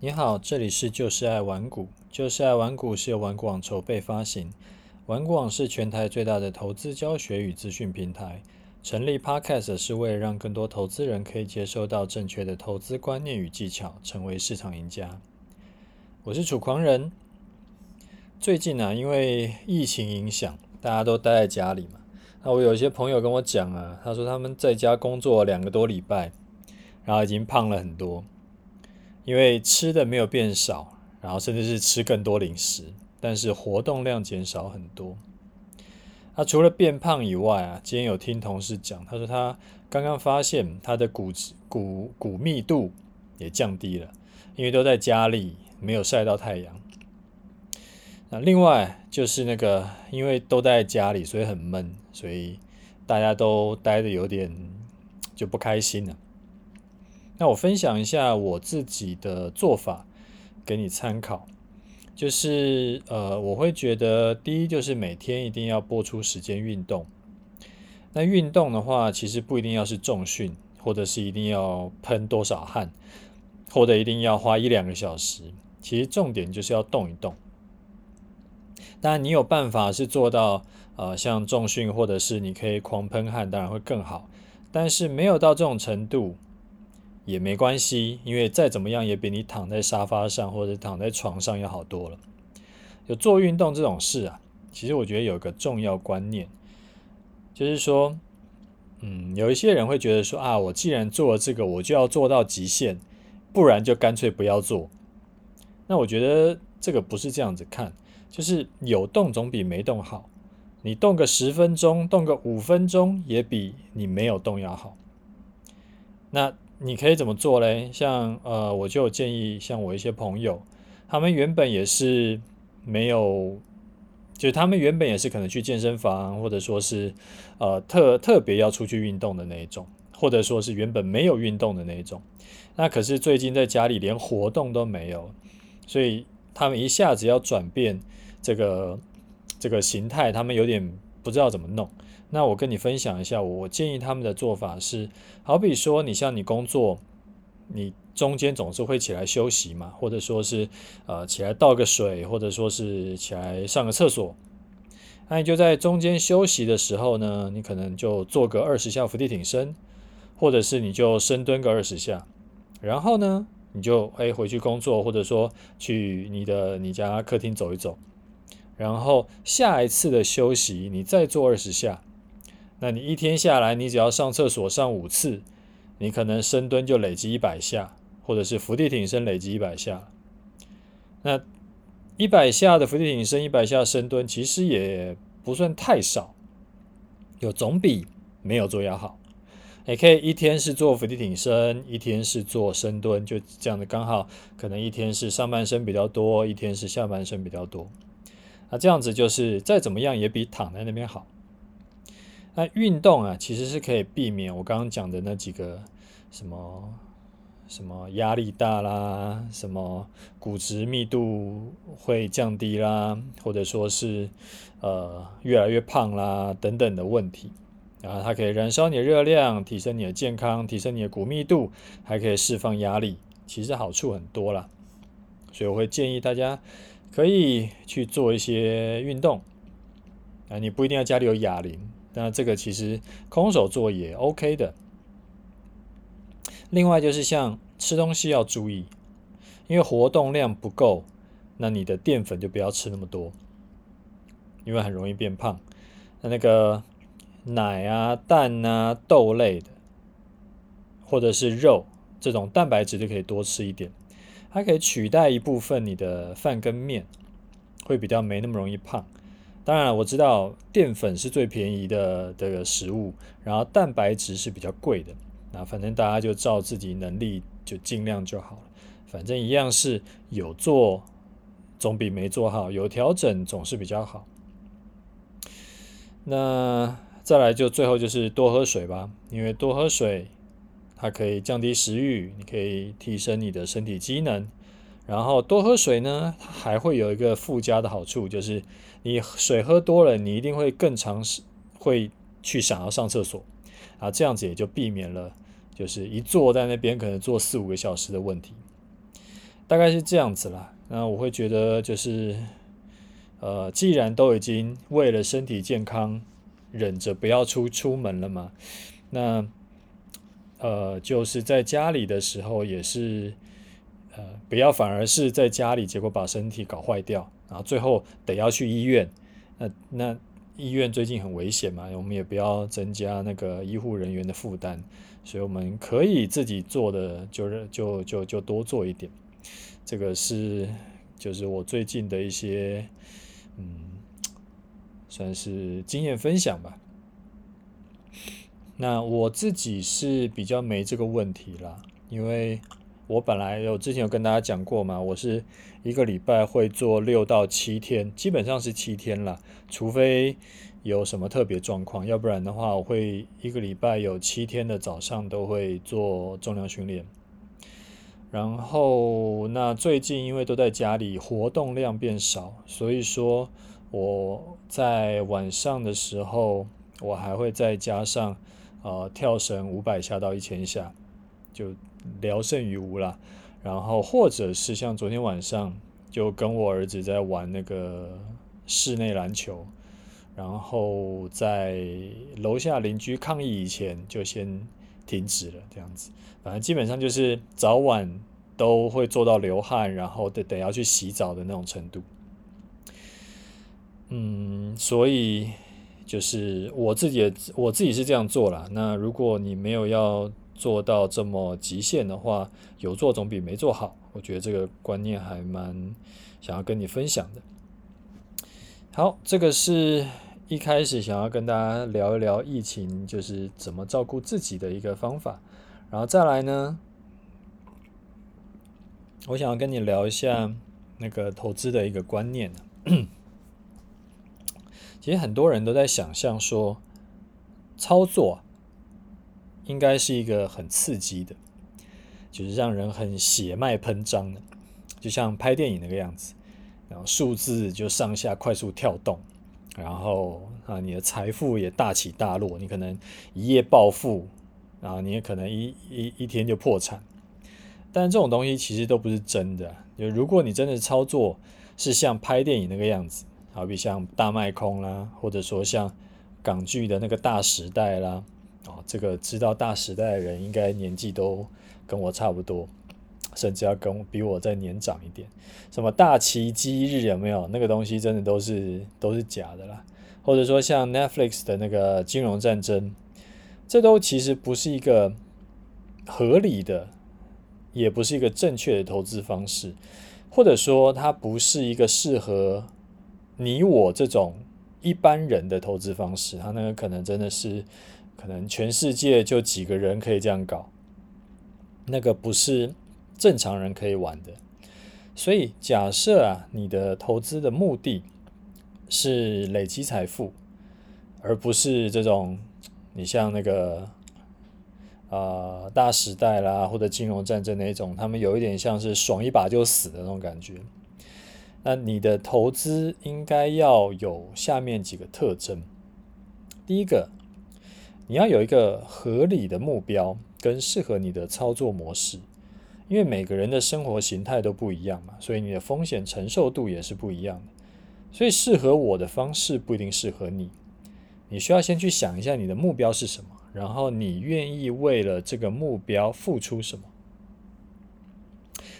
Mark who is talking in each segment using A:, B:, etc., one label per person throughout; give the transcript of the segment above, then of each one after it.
A: 你好，这里是就是爱玩股。就是爱玩股是由玩股网筹备发行，玩股网是全台最大的投资教学与资讯平台。成立 Podcast 是为了让更多投资人可以接收到正确的投资观念与技巧，成为市场赢家。我是楚狂人。最近呢、啊，因为疫情影响，大家都待在家里嘛。那我有一些朋友跟我讲啊，他说他们在家工作两个多礼拜，然后已经胖了很多。因为吃的没有变少，然后甚至是吃更多零食，但是活动量减少很多。那除了变胖以外啊，今天有听同事讲，他说他刚刚发现他的骨骨骨密度也降低了，因为都在家里没有晒到太阳。那另外就是那个，因为都在家里，所以很闷，所以大家都待得有点就不开心了。那我分享一下我自己的做法，给你参考。就是呃，我会觉得第一就是每天一定要拨出时间运动。那运动的话，其实不一定要是重训，或者是一定要喷多少汗，或者一定要花一两个小时。其实重点就是要动一动。当然，你有办法是做到呃，像重训，或者是你可以狂喷汗，当然会更好。但是没有到这种程度。也没关系，因为再怎么样也比你躺在沙发上或者躺在床上要好多了。有做运动这种事啊，其实我觉得有个重要观念，就是说，嗯，有一些人会觉得说啊，我既然做了这个，我就要做到极限，不然就干脆不要做。那我觉得这个不是这样子看，就是有动总比没动好。你动个十分钟，动个五分钟，也比你没有动要好。那。你可以怎么做嘞？像呃，我就建议，像我一些朋友，他们原本也是没有，就是他们原本也是可能去健身房，或者说是呃特特别要出去运动的那一种，或者说是原本没有运动的那一种。那可是最近在家里连活动都没有，所以他们一下子要转变这个这个形态，他们有点不知道怎么弄。那我跟你分享一下，我建议他们的做法是，好比说你像你工作，你中间总是会起来休息嘛，或者说是呃起来倒个水，或者说是起来上个厕所，那你就在中间休息的时候呢，你可能就做个二十下伏地挺身，或者是你就深蹲个二十下，然后呢你就哎回去工作，或者说去你的你家客厅走一走，然后下一次的休息你再做二十下。那你一天下来，你只要上厕所上五次，你可能深蹲就累积一百下，或者是伏地挺身累积一百下。那一百下的伏地挺身，一百下深蹲，其实也不算太少，有总比没有做要好。也可以一天是做伏地挺身，一天是做深蹲，就这样的刚好，可能一天是上半身比较多，一天是下半身比较多。那这样子就是再怎么样也比躺在那边好。那运动啊，其实是可以避免我刚刚讲的那几个什么什么压力大啦，什么骨质密度会降低啦，或者说是呃越来越胖啦等等的问题。然后它可以燃烧你的热量，提升你的健康，提升你的骨密度，还可以释放压力，其实好处很多啦。所以我会建议大家可以去做一些运动啊，你不一定要家里有哑铃。那这个其实空手做也 OK 的。另外就是像吃东西要注意，因为活动量不够，那你的淀粉就不要吃那么多，因为很容易变胖。那那个奶啊、蛋啊、豆类的，或者是肉这种蛋白质就可以多吃一点，它可以取代一部分你的饭跟面，会比较没那么容易胖。当然，我知道淀粉是最便宜的这个食物，然后蛋白质是比较贵的。那反正大家就照自己能力就尽量就好了。反正一样是有做总比没做好，有调整总是比较好。那再来就最后就是多喝水吧，因为多喝水它可以降低食欲，你可以提升你的身体机能。然后多喝水呢，它还会有一个附加的好处，就是你水喝多了，你一定会更常会去想要上厕所啊，这样子也就避免了就是一坐在那边可能坐四五个小时的问题。大概是这样子啦。那我会觉得就是，呃，既然都已经为了身体健康忍着不要出出门了嘛，那呃，就是在家里的时候也是，呃，不要反而是在家里结果把身体搞坏掉，然后最后得要去医院。那那医院最近很危险嘛，我们也不要增加那个医护人员的负担，所以我们可以自己做的就是就就就多做一点。这个是就是我最近的一些嗯，算是经验分享吧。那我自己是比较没这个问题啦，因为我本来有之前有跟大家讲过嘛，我是一个礼拜会做六到七天，基本上是七天啦，除非有什么特别状况，要不然的话，我会一个礼拜有七天的早上都会做重量训练。然后，那最近因为都在家里，活动量变少，所以说我在晚上的时候，我还会再加上呃跳绳五百下到一千下，就聊胜于无啦。然后或者是像昨天晚上，就跟我儿子在玩那个室内篮球，然后在楼下邻居抗议以前就先。停止了，这样子，反正基本上就是早晚都会做到流汗，然后得得要去洗澡的那种程度。嗯，所以就是我自己，我自己是这样做了。那如果你没有要做到这么极限的话，有做总比没做好。我觉得这个观念还蛮想要跟你分享的。好，这个是。一开始想要跟大家聊一聊疫情，就是怎么照顾自己的一个方法，然后再来呢，我想要跟你聊一下那个投资的一个观念。其实很多人都在想象说，操作应该是一个很刺激的，就是让人很血脉喷张的，就像拍电影那个样子，然后数字就上下快速跳动。然后啊，你的财富也大起大落，你可能一夜暴富，然后你也可能一一一天就破产。但这种东西其实都不是真的。就如果你真的操作是像拍电影那个样子，好比像大卖空啦，或者说像港剧的那个大时代啦，哦，这个知道大时代的人应该年纪都跟我差不多。甚至要跟比我再年长一点，什么大奇迹日有没有？那个东西真的都是都是假的啦。或者说像 Netflix 的那个金融战争，这都其实不是一个合理的，也不是一个正确的投资方式，或者说它不是一个适合你我这种一般人的投资方式。它那个可能真的是可能全世界就几个人可以这样搞，那个不是。正常人可以玩的，所以假设啊，你的投资的目的是累积财富，而不是这种你像那个啊、大时代啦或者金融战争那种，他们有一点像是爽一把就死的那种感觉。那你的投资应该要有下面几个特征：第一个，你要有一个合理的目标跟适合你的操作模式。因为每个人的生活形态都不一样嘛，所以你的风险承受度也是不一样的。所以适合我的方式不一定适合你。你需要先去想一下你的目标是什么，然后你愿意为了这个目标付出什么。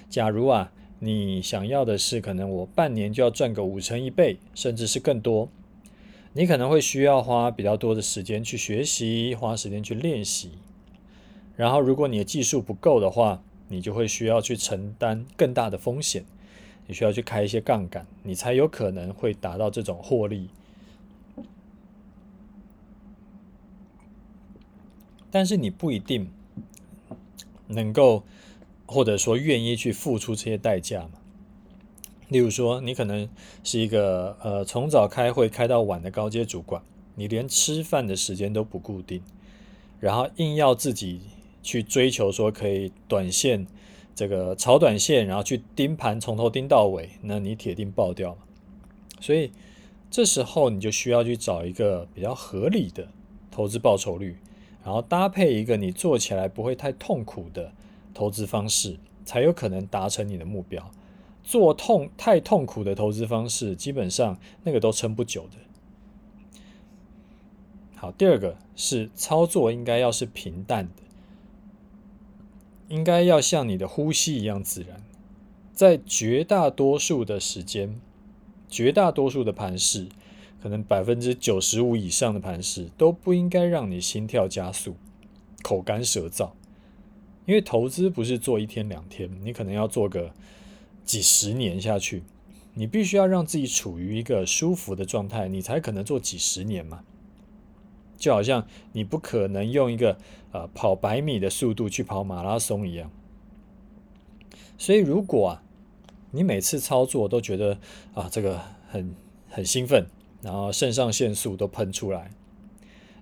A: 假如啊，你想要的是可能我半年就要赚个五成一倍，甚至是更多，你可能会需要花比较多的时间去学习，花时间去练习。然后如果你的技术不够的话，你就会需要去承担更大的风险，你需要去开一些杠杆，你才有可能会达到这种获利。但是你不一定能够，或者说愿意去付出这些代价嘛。例如说，你可能是一个呃从早开会开到晚的高阶主管，你连吃饭的时间都不固定，然后硬要自己。去追求说可以短线这个炒短线，然后去盯盘从头盯到尾，那你铁定爆掉。所以这时候你就需要去找一个比较合理的投资报酬率，然后搭配一个你做起来不会太痛苦的投资方式，才有可能达成你的目标。做痛太痛苦的投资方式，基本上那个都撑不久的。好，第二个是操作应该要是平淡的，应该要像你的呼吸一样自然。在绝大多数的时间，绝大多数的盘势，可能百分之九十五以上的盘势都不应该让你心跳加速、口干舌燥。因为投资不是做一天两天，你可能要做个几十年下去，你必须要让自己处于一个舒服的状态，你才可能做几十年嘛。就好像你不可能用一个呃跑百米的速度去跑马拉松一样。所以如果啊，你每次操作都觉得啊这个很很兴奋，然后肾上腺素都喷出来，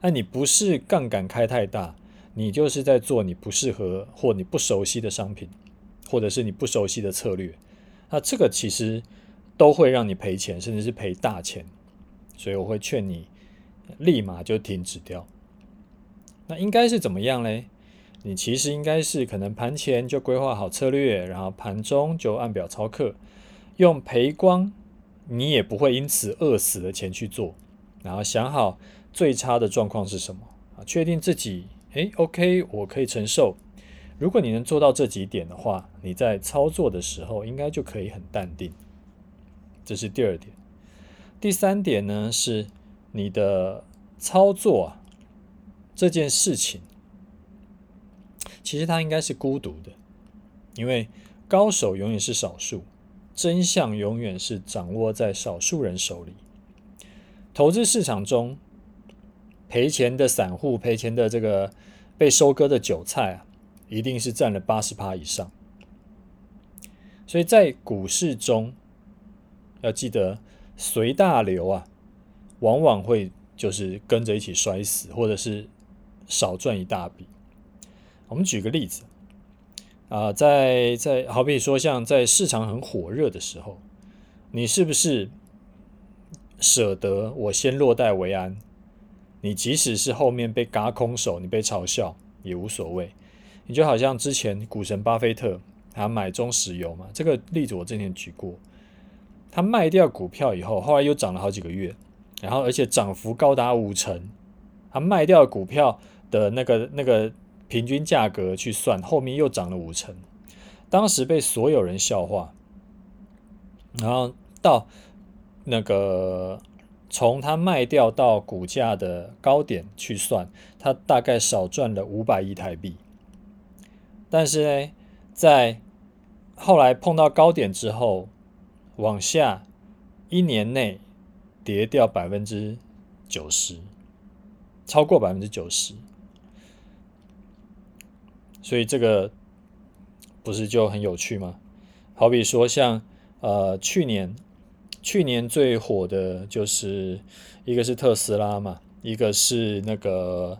A: 那你不是杠杆开太大。你就是在做你不适合或你不熟悉的商品，或者是你不熟悉的策略，那这个其实都会让你赔钱，甚至是赔大钱。所以我会劝你立马就停止掉。那应该是怎么样嘞？你其实应该是可能盘前就规划好策略，然后盘中就按表操课，用赔光你也不会因此饿死的钱去做，然后想好最差的状况是什么啊，确定自己。诶，OK，我可以承受。如果你能做到这几点的话，你在操作的时候应该就可以很淡定。这是第二点。第三点呢，是你的操作啊，这件事情，其实它应该是孤独的，因为高手永远是少数，真相永远是掌握在少数人手里。投资市场中。赔钱的散户，赔钱的这个被收割的韭菜啊，一定是占了八十趴以上。所以在股市中，要记得随大流啊，往往会就是跟着一起摔死，或者是少赚一大笔。我们举个例子啊，在在好比说像在市场很火热的时候，你是不是舍得我先落袋为安？你即使是后面被嘎空手，你被嘲笑也无所谓。你就好像之前股神巴菲特，他买中石油嘛，这个例子我之前举过。他卖掉股票以后，后来又涨了好几个月，然后而且涨幅高达五成。他卖掉股票的那个那个平均价格去算，后面又涨了五成。当时被所有人笑话，然后到那个。从他卖掉到股价的高点去算，他大概少赚了五百亿台币。但是呢，在后来碰到高点之后，往下一年内跌掉百分之九十，超过百分之九十。所以这个不是就很有趣吗？好比说像呃去年。去年最火的就是一个是特斯拉嘛，一个是那个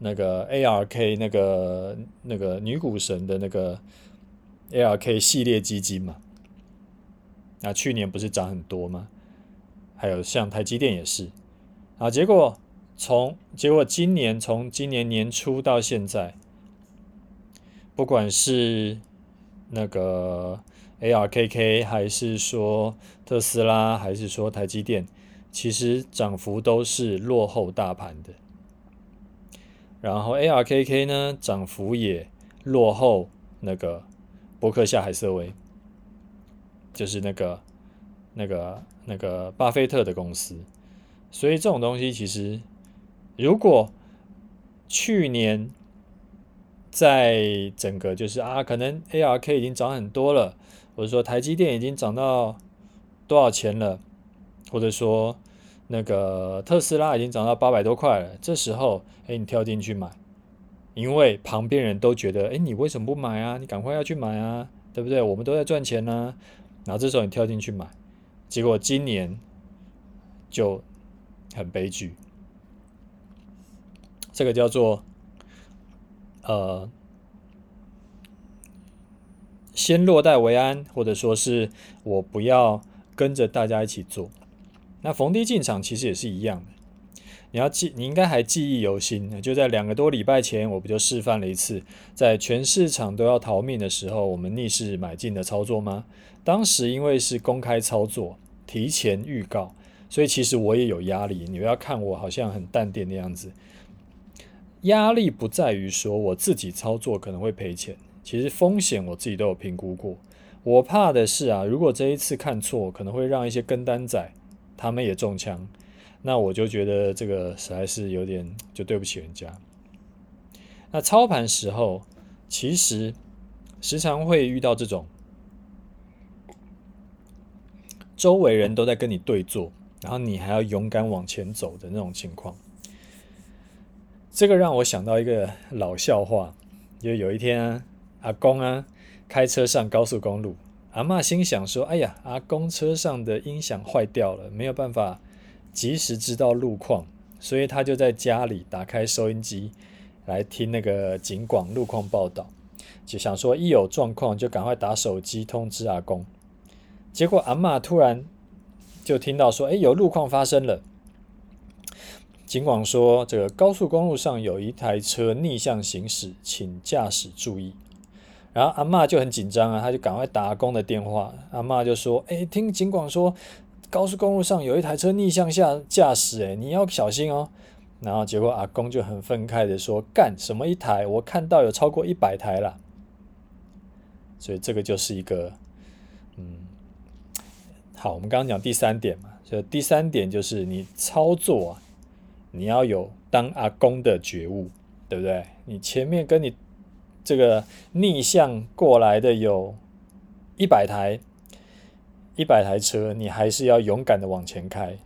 A: 那个 ARK 那个那个女股神的那个 ARK 系列基金嘛。那去年不是涨很多吗？还有像台积电也是啊。结果从结果今年从今年年初到现在，不管是那个。ARKK 还是说特斯拉，还是说台积电，其实涨幅都是落后大盘的。然后 ARKK 呢，涨幅也落后那个伯克夏海瑟威，就是那个那个那个巴菲特的公司。所以这种东西其实，如果去年在整个就是啊，可能 ARK 已经涨很多了。或者说台积电已经涨到多少钱了？或者说那个特斯拉已经涨到八百多块了，这时候，哎，你跳进去买，因为旁边人都觉得，哎，你为什么不买啊？你赶快要去买啊，对不对？我们都在赚钱呢。然后这时候你跳进去买，结果今年就很悲剧。这个叫做呃。先落袋为安，或者说是我不要跟着大家一起做。那逢低进场其实也是一样的。你要记，你应该还记忆犹新。就在两个多礼拜前，我不就示范了一次，在全市场都要逃命的时候，我们逆势买进的操作吗？当时因为是公开操作，提前预告，所以其实我也有压力。你要看我好像很淡定的样子，压力不在于说我自己操作可能会赔钱，其实风险我自己都有评估过。我怕的是啊，如果这一次看错，可能会让一些跟单仔他们也中枪，那我就觉得这个实在是有点就对不起人家。那操盘时候，其实时常会遇到这种周围人都在跟你对坐，然后你还要勇敢往前走的那种情况。这个让我想到一个老笑话，就有一天，阿公啊。开车上高速公路，阿嬷心想说：“哎呀，阿公车上的音响坏掉了，没有办法及时知道路况，所以他就在家里打开收音机来听那个警广路况报道，就想说一有状况就赶快打手机通知阿公。结果阿嬷突然就听到说：‘哎，有路况发生了。’警广说：‘这个高速公路上有一台车逆向行驶，请驾驶注意。’然后阿嬷就很紧张啊，他就赶快打阿公的电话。阿嬷就说：“哎，听警广说，高速公路上有一台车逆向下驾驶，哎，你要小心哦。”然后结果阿公就很愤慨的说：“干什么一台？我看到有超过一百台了。”所以这个就是一个，嗯，好，我们刚刚讲第三点嘛，就第三点就是你操作啊，你要有当阿公的觉悟，对不对？你前面跟你。这个逆向过来的有一百台，一百台车，你还是要勇敢的往前开。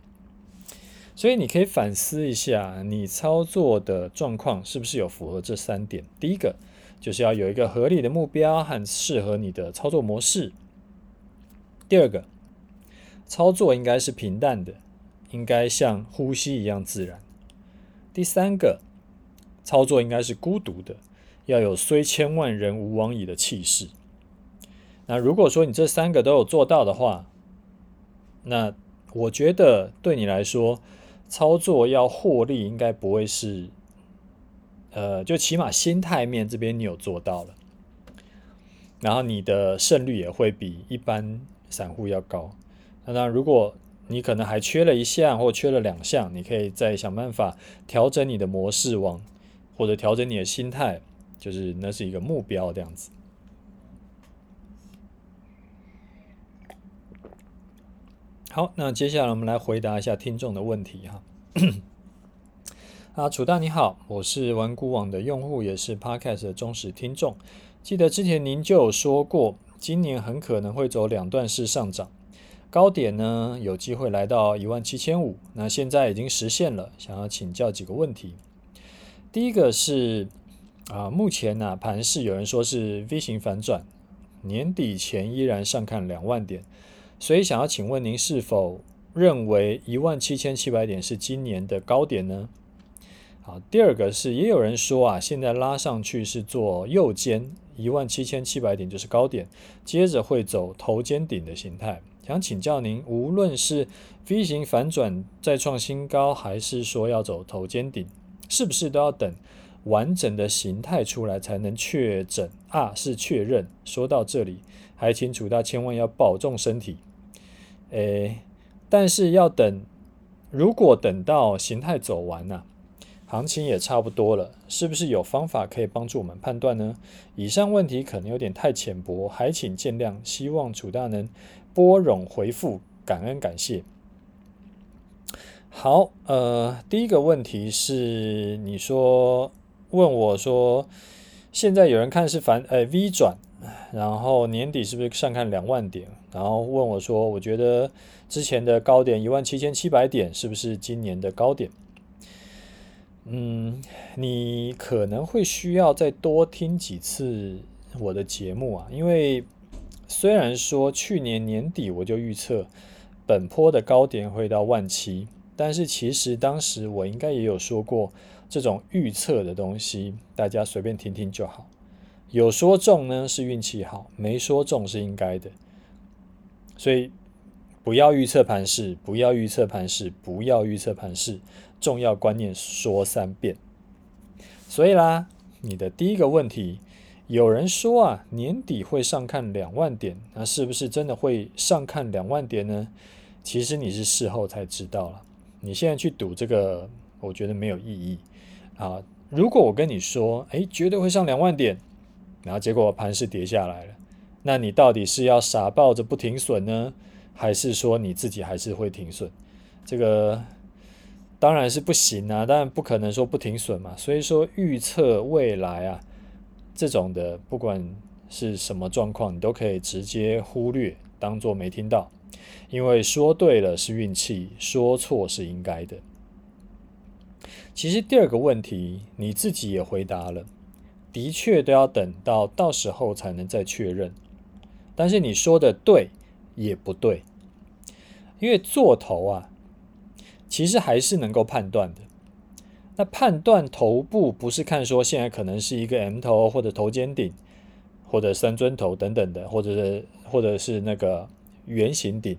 A: 所以你可以反思一下，你操作的状况是不是有符合这三点？第一个就是要有一个合理的目标和适合你的操作模式。第二个，操作应该是平淡的，应该像呼吸一样自然。第三个，操作应该是孤独的。要有虽千万人吾往矣的气势。那如果说你这三个都有做到的话，那我觉得对你来说，操作要获利应该不会是，呃，就起码心态面这边你有做到了，然后你的胜率也会比一般散户要高。那当然，如果你可能还缺了一项或缺了两项，你可以再想办法调整你的模式往，或者调整你的心态。就是那是一个目标这样子。好，那接下来我们来回答一下听众的问题哈。啊，楚大你好，我是玩股网的用户，也是 Podcast 的忠实听众。记得之前您就有说过，今年很可能会走两段式上涨，高点呢有机会来到一万七千五，那现在已经实现了，想要请教几个问题。第一个是。啊，目前呢、盘势有人说是 V 型反转，年底前依然上看两万点，所以想要请问您是否认为一万七千七百点是今年的高点呢？好，第二个是也有人说啊，现在拉上去是做右肩，一万七千七百点就是高点，接着会走头肩顶的形态，想请教您，无论是 V 型反转再创新高，还是说要走头肩顶，是不是都要等？完整的形态出来才能确诊啊，是确认。说到这里，还请楚大千万要保重身体。诶，但是要等，如果等到形态走完呐、行情也差不多了，是不是有方法可以帮助我们判断呢？以上问题可能有点太浅薄，还请见谅。希望楚大能拨冗回复，感恩感谢。好，呃，第一个问题是你说。问我说：“现在有人看是反呃 V 转，然后年底是不是上看两万点？然后问我说，我觉得之前的高点一万七千七百点是不是今年的高点？嗯，你可能会需要再多听几次我的节目啊，因为虽然说去年年底我就预测本波的高点会到万七，但是其实当时我应该也有说过。”这种预测的东西，大家随便听听就好。有说中呢是运气好，没说中是应该的。所以不要预测盘势，不要预测盘势，不要预测盘势。重要观念说三遍。所以啦，你的第一个问题，有人说啊，年底会上看两万点，那是不是真的会上看两万点呢？其实你是事后才知道了，你现在去赌这个，我觉得没有意义啊。如果我跟你说，诶，绝对会上两万点，然后结果盘是跌下来了，那你到底是要傻抱着不停损呢，还是说你自己还是会停损？这个当然是不行啊，当然不可能说不停损嘛。所以说预测未来啊，这种的不管是什么状况，你都可以直接忽略，当做没听到，因为说对了是运气，说错是应该的。其实第二个问题你自己也回答了，的确都要等到到时候才能再确认。但是你说的对也不对，因为做头啊，其实还是能够判断的。那判断头部不是看说现在可能是一个 M 头或者头肩顶，或者三尊头等等的，或者是或者是那个圆形顶，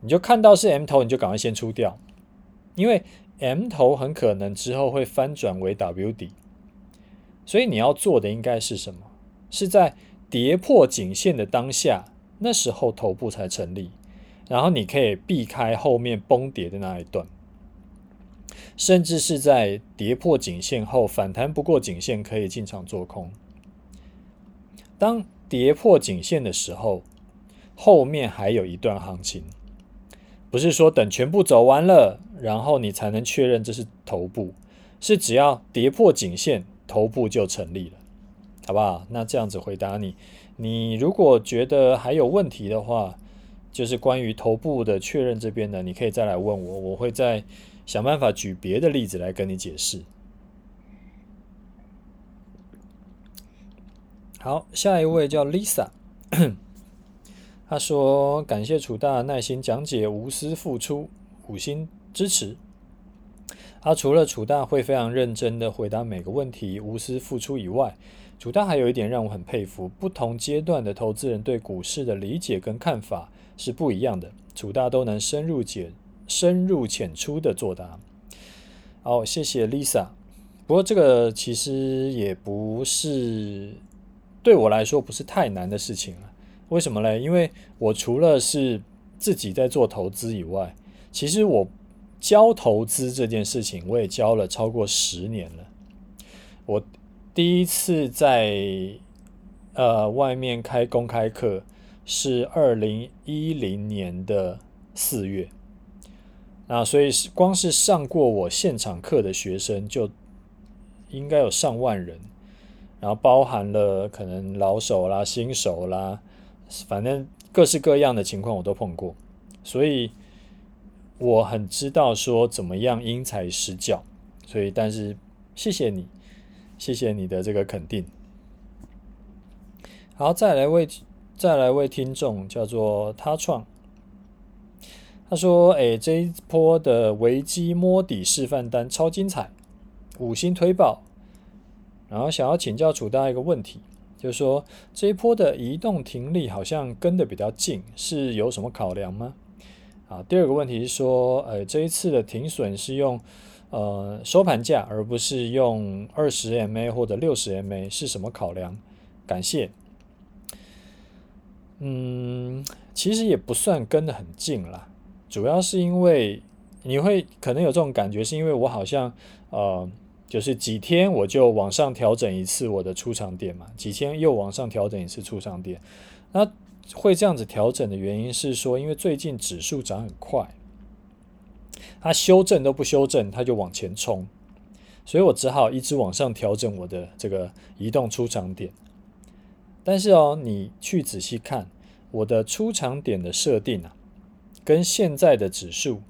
A: 你就看到是 M 头，你就赶快先出掉，因为。M 头很可能之后会翻转为 W 底，所以你要做的应该是什么？是在跌破颈线的当下，那时候头部才成立，然后你可以避开后面崩跌的那一段，甚至是在跌破颈线后反弹不过颈线，可以进场做空。当跌破颈线的时候，后面还有一段行情。不是说等全部走完了，然后你才能确认这是头部，是只要跌破颈线，头部就成立了，好不好？那这样子回答你，你如果觉得还有问题的话，就是关于头部的确认这边呢，你可以再来问我，我会再想办法举别的例子来跟你解释。好，下一位叫 Lisa。他说：“感谢楚大耐心讲解，无私付出，五星支持。啊、除了楚大会非常认真的回答每个问题，无私付出以外，楚大还有一点让我很佩服：不同阶段的投资人对股市的理解跟看法是不一样的。楚大都能深入解、深入浅出的作答。好，谢谢 Lisa。不过这个其实也不是对我来说不是太难的事情了。”为什么嘞？因为我除了是自己在做投资以外，其实我教投资这件事情，我也教了超过十年了。我第一次在呃外面开公开课是二零一零年的四月，那所以光是上过我现场课的学生就应该有上万人，然后包含了可能老手啦、新手啦。反正各式各样的情况我都碰过，所以我很知道说怎么样因材施教。所以，但是谢谢你，谢谢你的这个肯定。好，再来位，再来位听众叫做他创，他说：“哎，这一波的危机摸底示范单超精彩，五星推爆。”然后想要请教楚大一个问题。就是说，这一波的移动停利好像跟得比较近，是有什么考量吗？啊，第二个问题是说，呃，这一次的停损是用呃收盘价，而不是用二十 MA 或者六十 MA，是什么考量？感谢。嗯，其实也不算跟得很近啦，主要是因为你会可能有这种感觉，是因为我好像呃。就是几天我就往上调整一次我的出场点嘛，几天又往上调整一次出场点。那会这样子调整的原因是说，因为最近指数涨很快，它修正都不修正，它就往前冲，所以我只好一直往上调整我的这个移动出场点。但是哦，你去仔细看我的出场点的设定啊，跟现在的指数。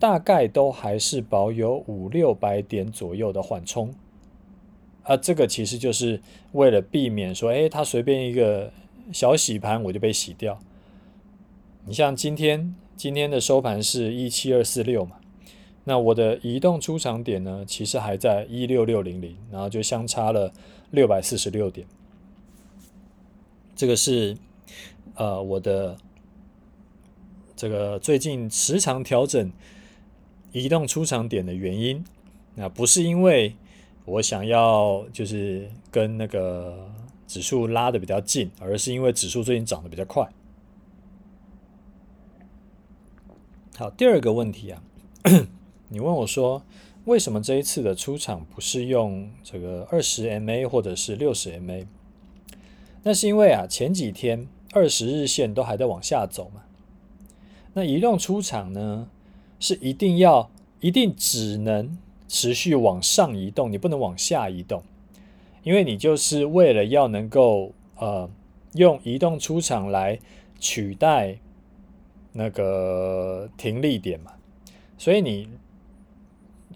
A: 大概都还是保有五六百点左右的缓冲，啊，这个其实就是为了避免说，哎，它随便一个小洗盘我就被洗掉。你像今天今天的收盘是一七二四六嘛，那我的移动出场点呢，其实还在一六六零零，然后就相差了六百四十六点。这个是呃我的这个最近时常调整。移动出场点的原因，那不是因为我想要就是跟那个指数拉的比较近，而是因为指数最近涨得比较快。好，第二个问题啊，你问我说，为什么这一次的出场不是用这个二十 MA 或者是六十 MA？那是因为啊，前几天二十日线都还在往下走嘛。那移动出场呢，是一定要一定只能持续往上移动，你不能往下移动，因为你就是为了要能够呃用移动出场来取代那个停利点嘛。所以你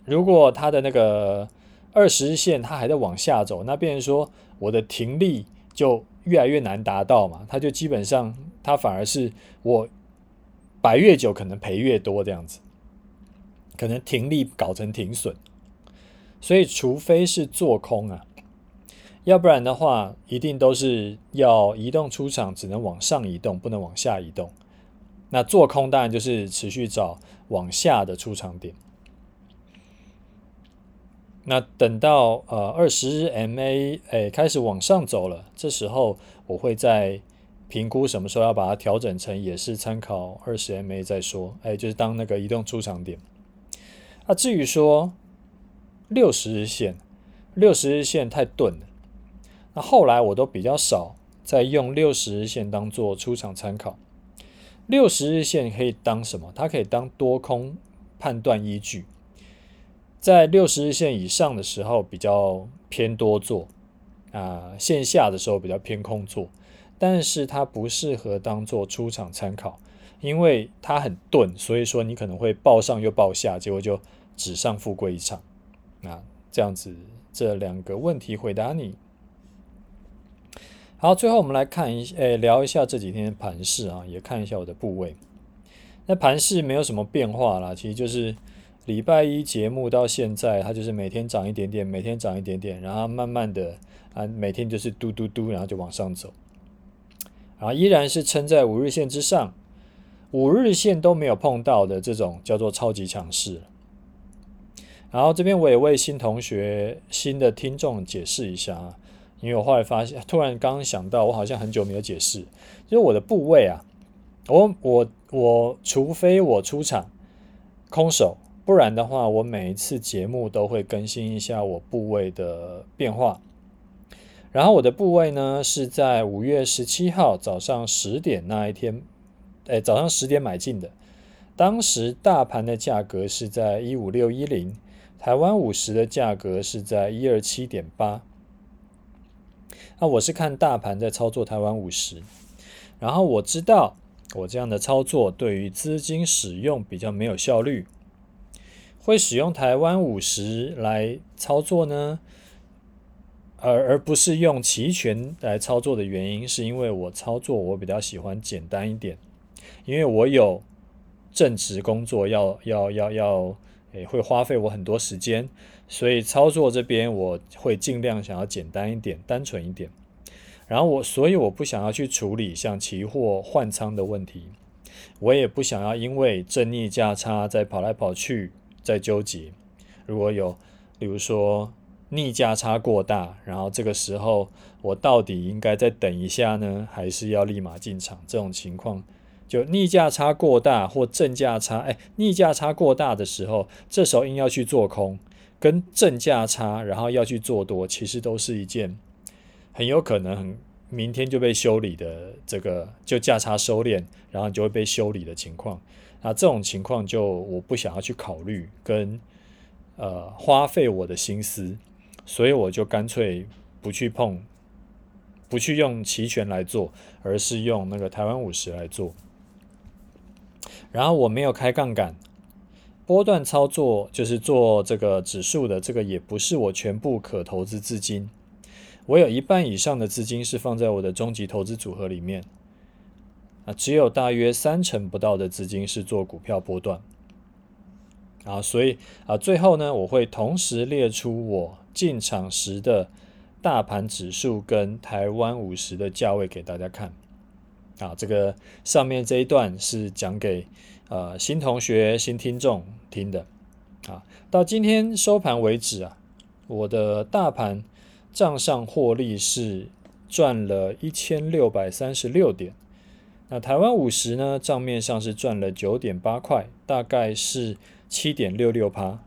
A: 如果它的那个二十日线它还在往下走，那变成说我的停利就。越来越难达到嘛，它就基本上，它反而是我摆越久可能赔越多这样子，可能停利搞成停损，所以除非是做空啊，要不然的话，一定都是要移动出场，只能往上移动，不能往下移动。那做空当然就是持续找往下的出场点。那等到呃二十 MA 诶开始往上走了，这时候我会再评估什么时候要把它调整成也是参考二十 MA 再说，哎，就是当那个移动出场点。那至于说六十日线，六十日线太钝了，那后来我都比较少再用六十日线当做出场参考。六十日线可以当什么？它可以当多空判断依据。在六十日线以上的时候比较偏多做，啊，线下的时候比较偏空做，但是它不适合当做出场参考，因为它很钝，所以说你可能会抱上又抱下，结果就纸上富贵一场。啊，这样子这两个问题回答你。好，最后我们来看一下，诶，聊一下这几天的盘势啊，也看一下我的部位。那盘势没有什么变化啦，其实就是。礼拜一节目到现在，它就是每天涨一点点，每天涨一点点，然后慢慢的啊，每天就是嘟嘟嘟，然后就往上走，然后依然是撑在五日线之上，五日线都没有碰到的这种叫做超级强势。然后这边我也为新同学、新的听众解释一下啊，因为我后来发现，突然刚刚想到，我好像很久没有解释，就是我的部位啊，我我我，除非我出场空手。不然的话，我每一次节目都会更新一下我部位的变化。然后我的部位呢，是在五月十七号早上十点那一天，哎，早上十点买进的。当时大盘的价格是在一五六一零，台湾五十的价格是在一二七点八。那我是看大盘在操作台湾五十，然后我知道我这样的操作对于资金使用比较没有效率。会使用台湾五十来操作呢，而而不是用期权来操作的原因，是因为我操作我比较喜欢简单一点，因为我有正职工作要要要要，诶会花费我很多时间，所以操作这边我会尽量想要简单一点、单纯一点。然后我所以我不想要去处理像期货换仓的问题，我也不想要因为正逆价差在跑来跑去。在纠结，如果有，比如说逆价差过大，然后这个时候我到底应该再等一下呢，还是要立马进场？这种情况，就逆价差过大或正价差，哎，逆价差过大的时候，这时候硬要去做空，跟正价差然后要去做多，其实都是一件很有可能很明天就被修理的这个，就价差收敛，然后就会被修理的情况。那这种情况就我不想要去考虑跟呃花费我的心思，所以我就干脆不去碰，不去用期权来做，而是用那个台湾五十来做。然后我没有开杠杆，波段操作就是做这个指数的，这个也不是我全部可投资资金，我有一半以上的资金是放在我的终极投资组合里面。啊，只有大约三成不到的资金是做股票波段，啊，所以啊，最后呢，我会同时列出我进场时的大盘指数跟台湾五十的价位给大家看。啊，这个上面这一段是讲给呃新同学、新听众听的。啊，到今天收盘为止啊，我的大盘账上获利是赚了一千六百三十六点。那台湾五十呢，账面上是赚了九点八块，大概是七点六六趴。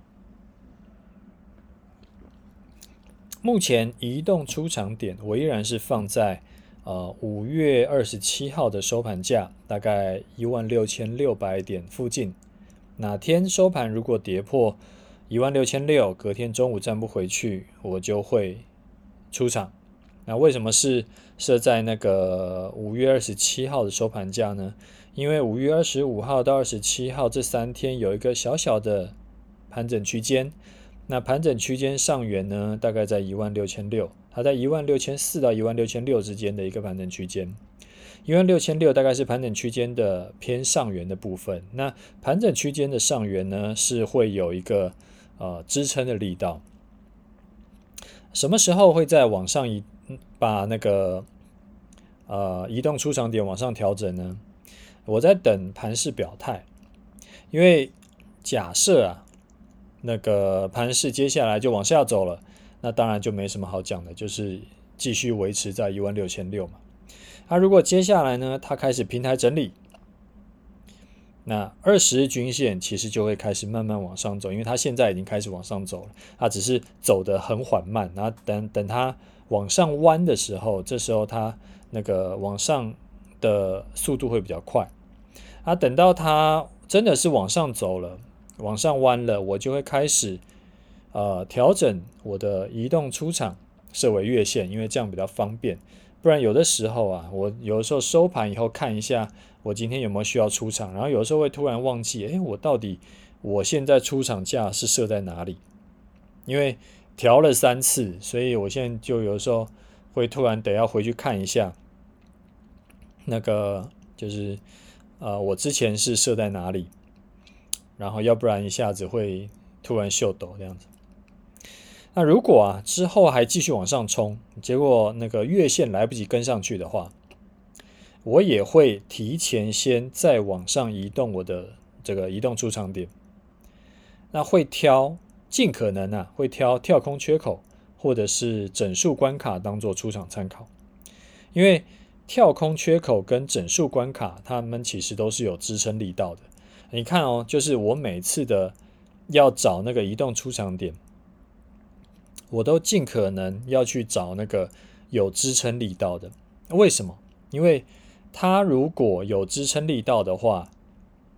A: 目前移动出场点我依然是放在呃五月二十七号的收盘价，大概一万六千六百点附近。哪天收盘如果跌破一万六千六，隔天中午站不回去，我就会出场。那为什么是设在那个五月二十七号的收盘价呢？因为五月二十五号到二十七号这三天有一个小小的盘整区间。那盘整区间上缘呢，大概在一万六千六，它在一万六千四到一万六千六之间的一个盘整区间，一万六千六大概是盘整区间的偏上缘的部分。那盘整区间的上缘呢，是会有一个呃支撑的力道。什么时候会再往上移，把那个呃移动出场点往上调整呢？我在等盘势表态，因为假设啊。那个盘势接下来就往下走了，那当然就没什么好讲的，就是继续维持在一万六千六嘛。那、啊、如果接下来呢，它开始平台整理，那二十日均线其实就会开始慢慢往上走，因为它现在已经开始往上走了，它只是走得很缓慢。然后等等它往上弯的时候，这时候它那个往上的速度会比较快。啊，等到它真的是往上走了。往上弯了，我就会开始呃调整我的移动出场设为月线，因为这样比较方便。不然有的时候啊，我有的时候收盘以后看一下我今天有没有需要出场，然后有时候会突然忘记，诶，我到底我现在出场价是设在哪里？因为调了三次，所以我现在就有时候会突然得要回去看一下，那个就是呃我之前是设在哪里？然后要不然一下子会突然秀抖这样子。那如果啊之后还继续往上冲，结果那个月线来不及跟上去的话，我也会提前先再往上移动我的这个移动出场点。那会挑尽可能啊会挑跳空缺口或者是整数关卡当做出场参考，因为跳空缺口跟整数关卡它们其实都是有支撑力道的。你看哦，就是我每次的要找那个移动出场点，我都尽可能要去找那个有支撑力道的。为什么？因为它如果有支撑力道的话，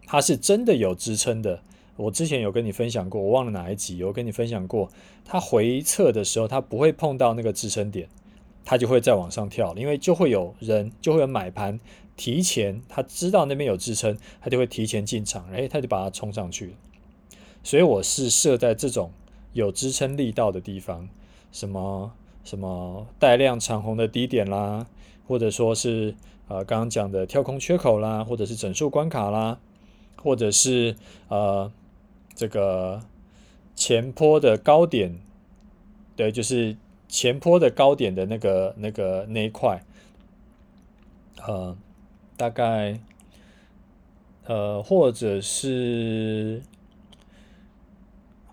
A: 它是真的有支撑的。我之前有跟你分享过，我忘了哪一集有跟你分享过，它回测的时候，它不会碰到那个支撑点，它就会再往上跳，因为就会有人就会有买盘。提前他知道那边有支撑，他就会提前进场，诶，他就把它冲上去。所以我是设在这种有支撑力道的地方，什么什么带量长红的低点啦，或者说是呃刚刚讲的跳空缺口啦，或者是整数关卡啦，或者是呃这个前坡的高点，对，就是前坡的高点的那个那个那一块，呃。大概，呃，或者是，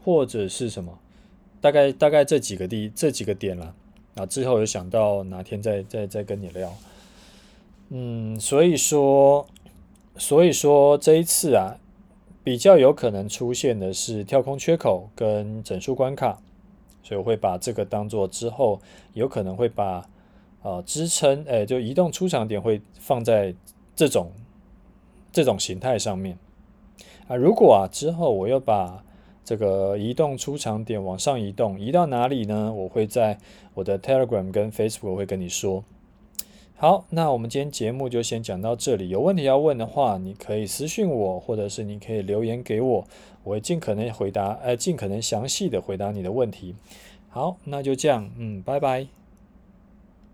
A: 或者是什么？大概大概这几个地这几个点了。啊，之后有想到哪天再再再跟你聊。嗯，所以说，所以说这一次啊，比较有可能出现的是跳空缺口跟整数关卡，所以我会把这个当做之后有可能会把呃支撑，哎，就移动出场点会放在。这种这种形态上面啊，如果啊之后我又把这个移动出场点往上移动，移到哪里呢？我会在我的 Telegram 跟 Facebook 会跟你说。好，那我们今天节目就先讲到这里。有问题要问的话，你可以私信我，或者是你可以留言给我，我会尽可能回答，呃，尽可能详细的回答你的问题。好，那就这样，嗯，拜拜。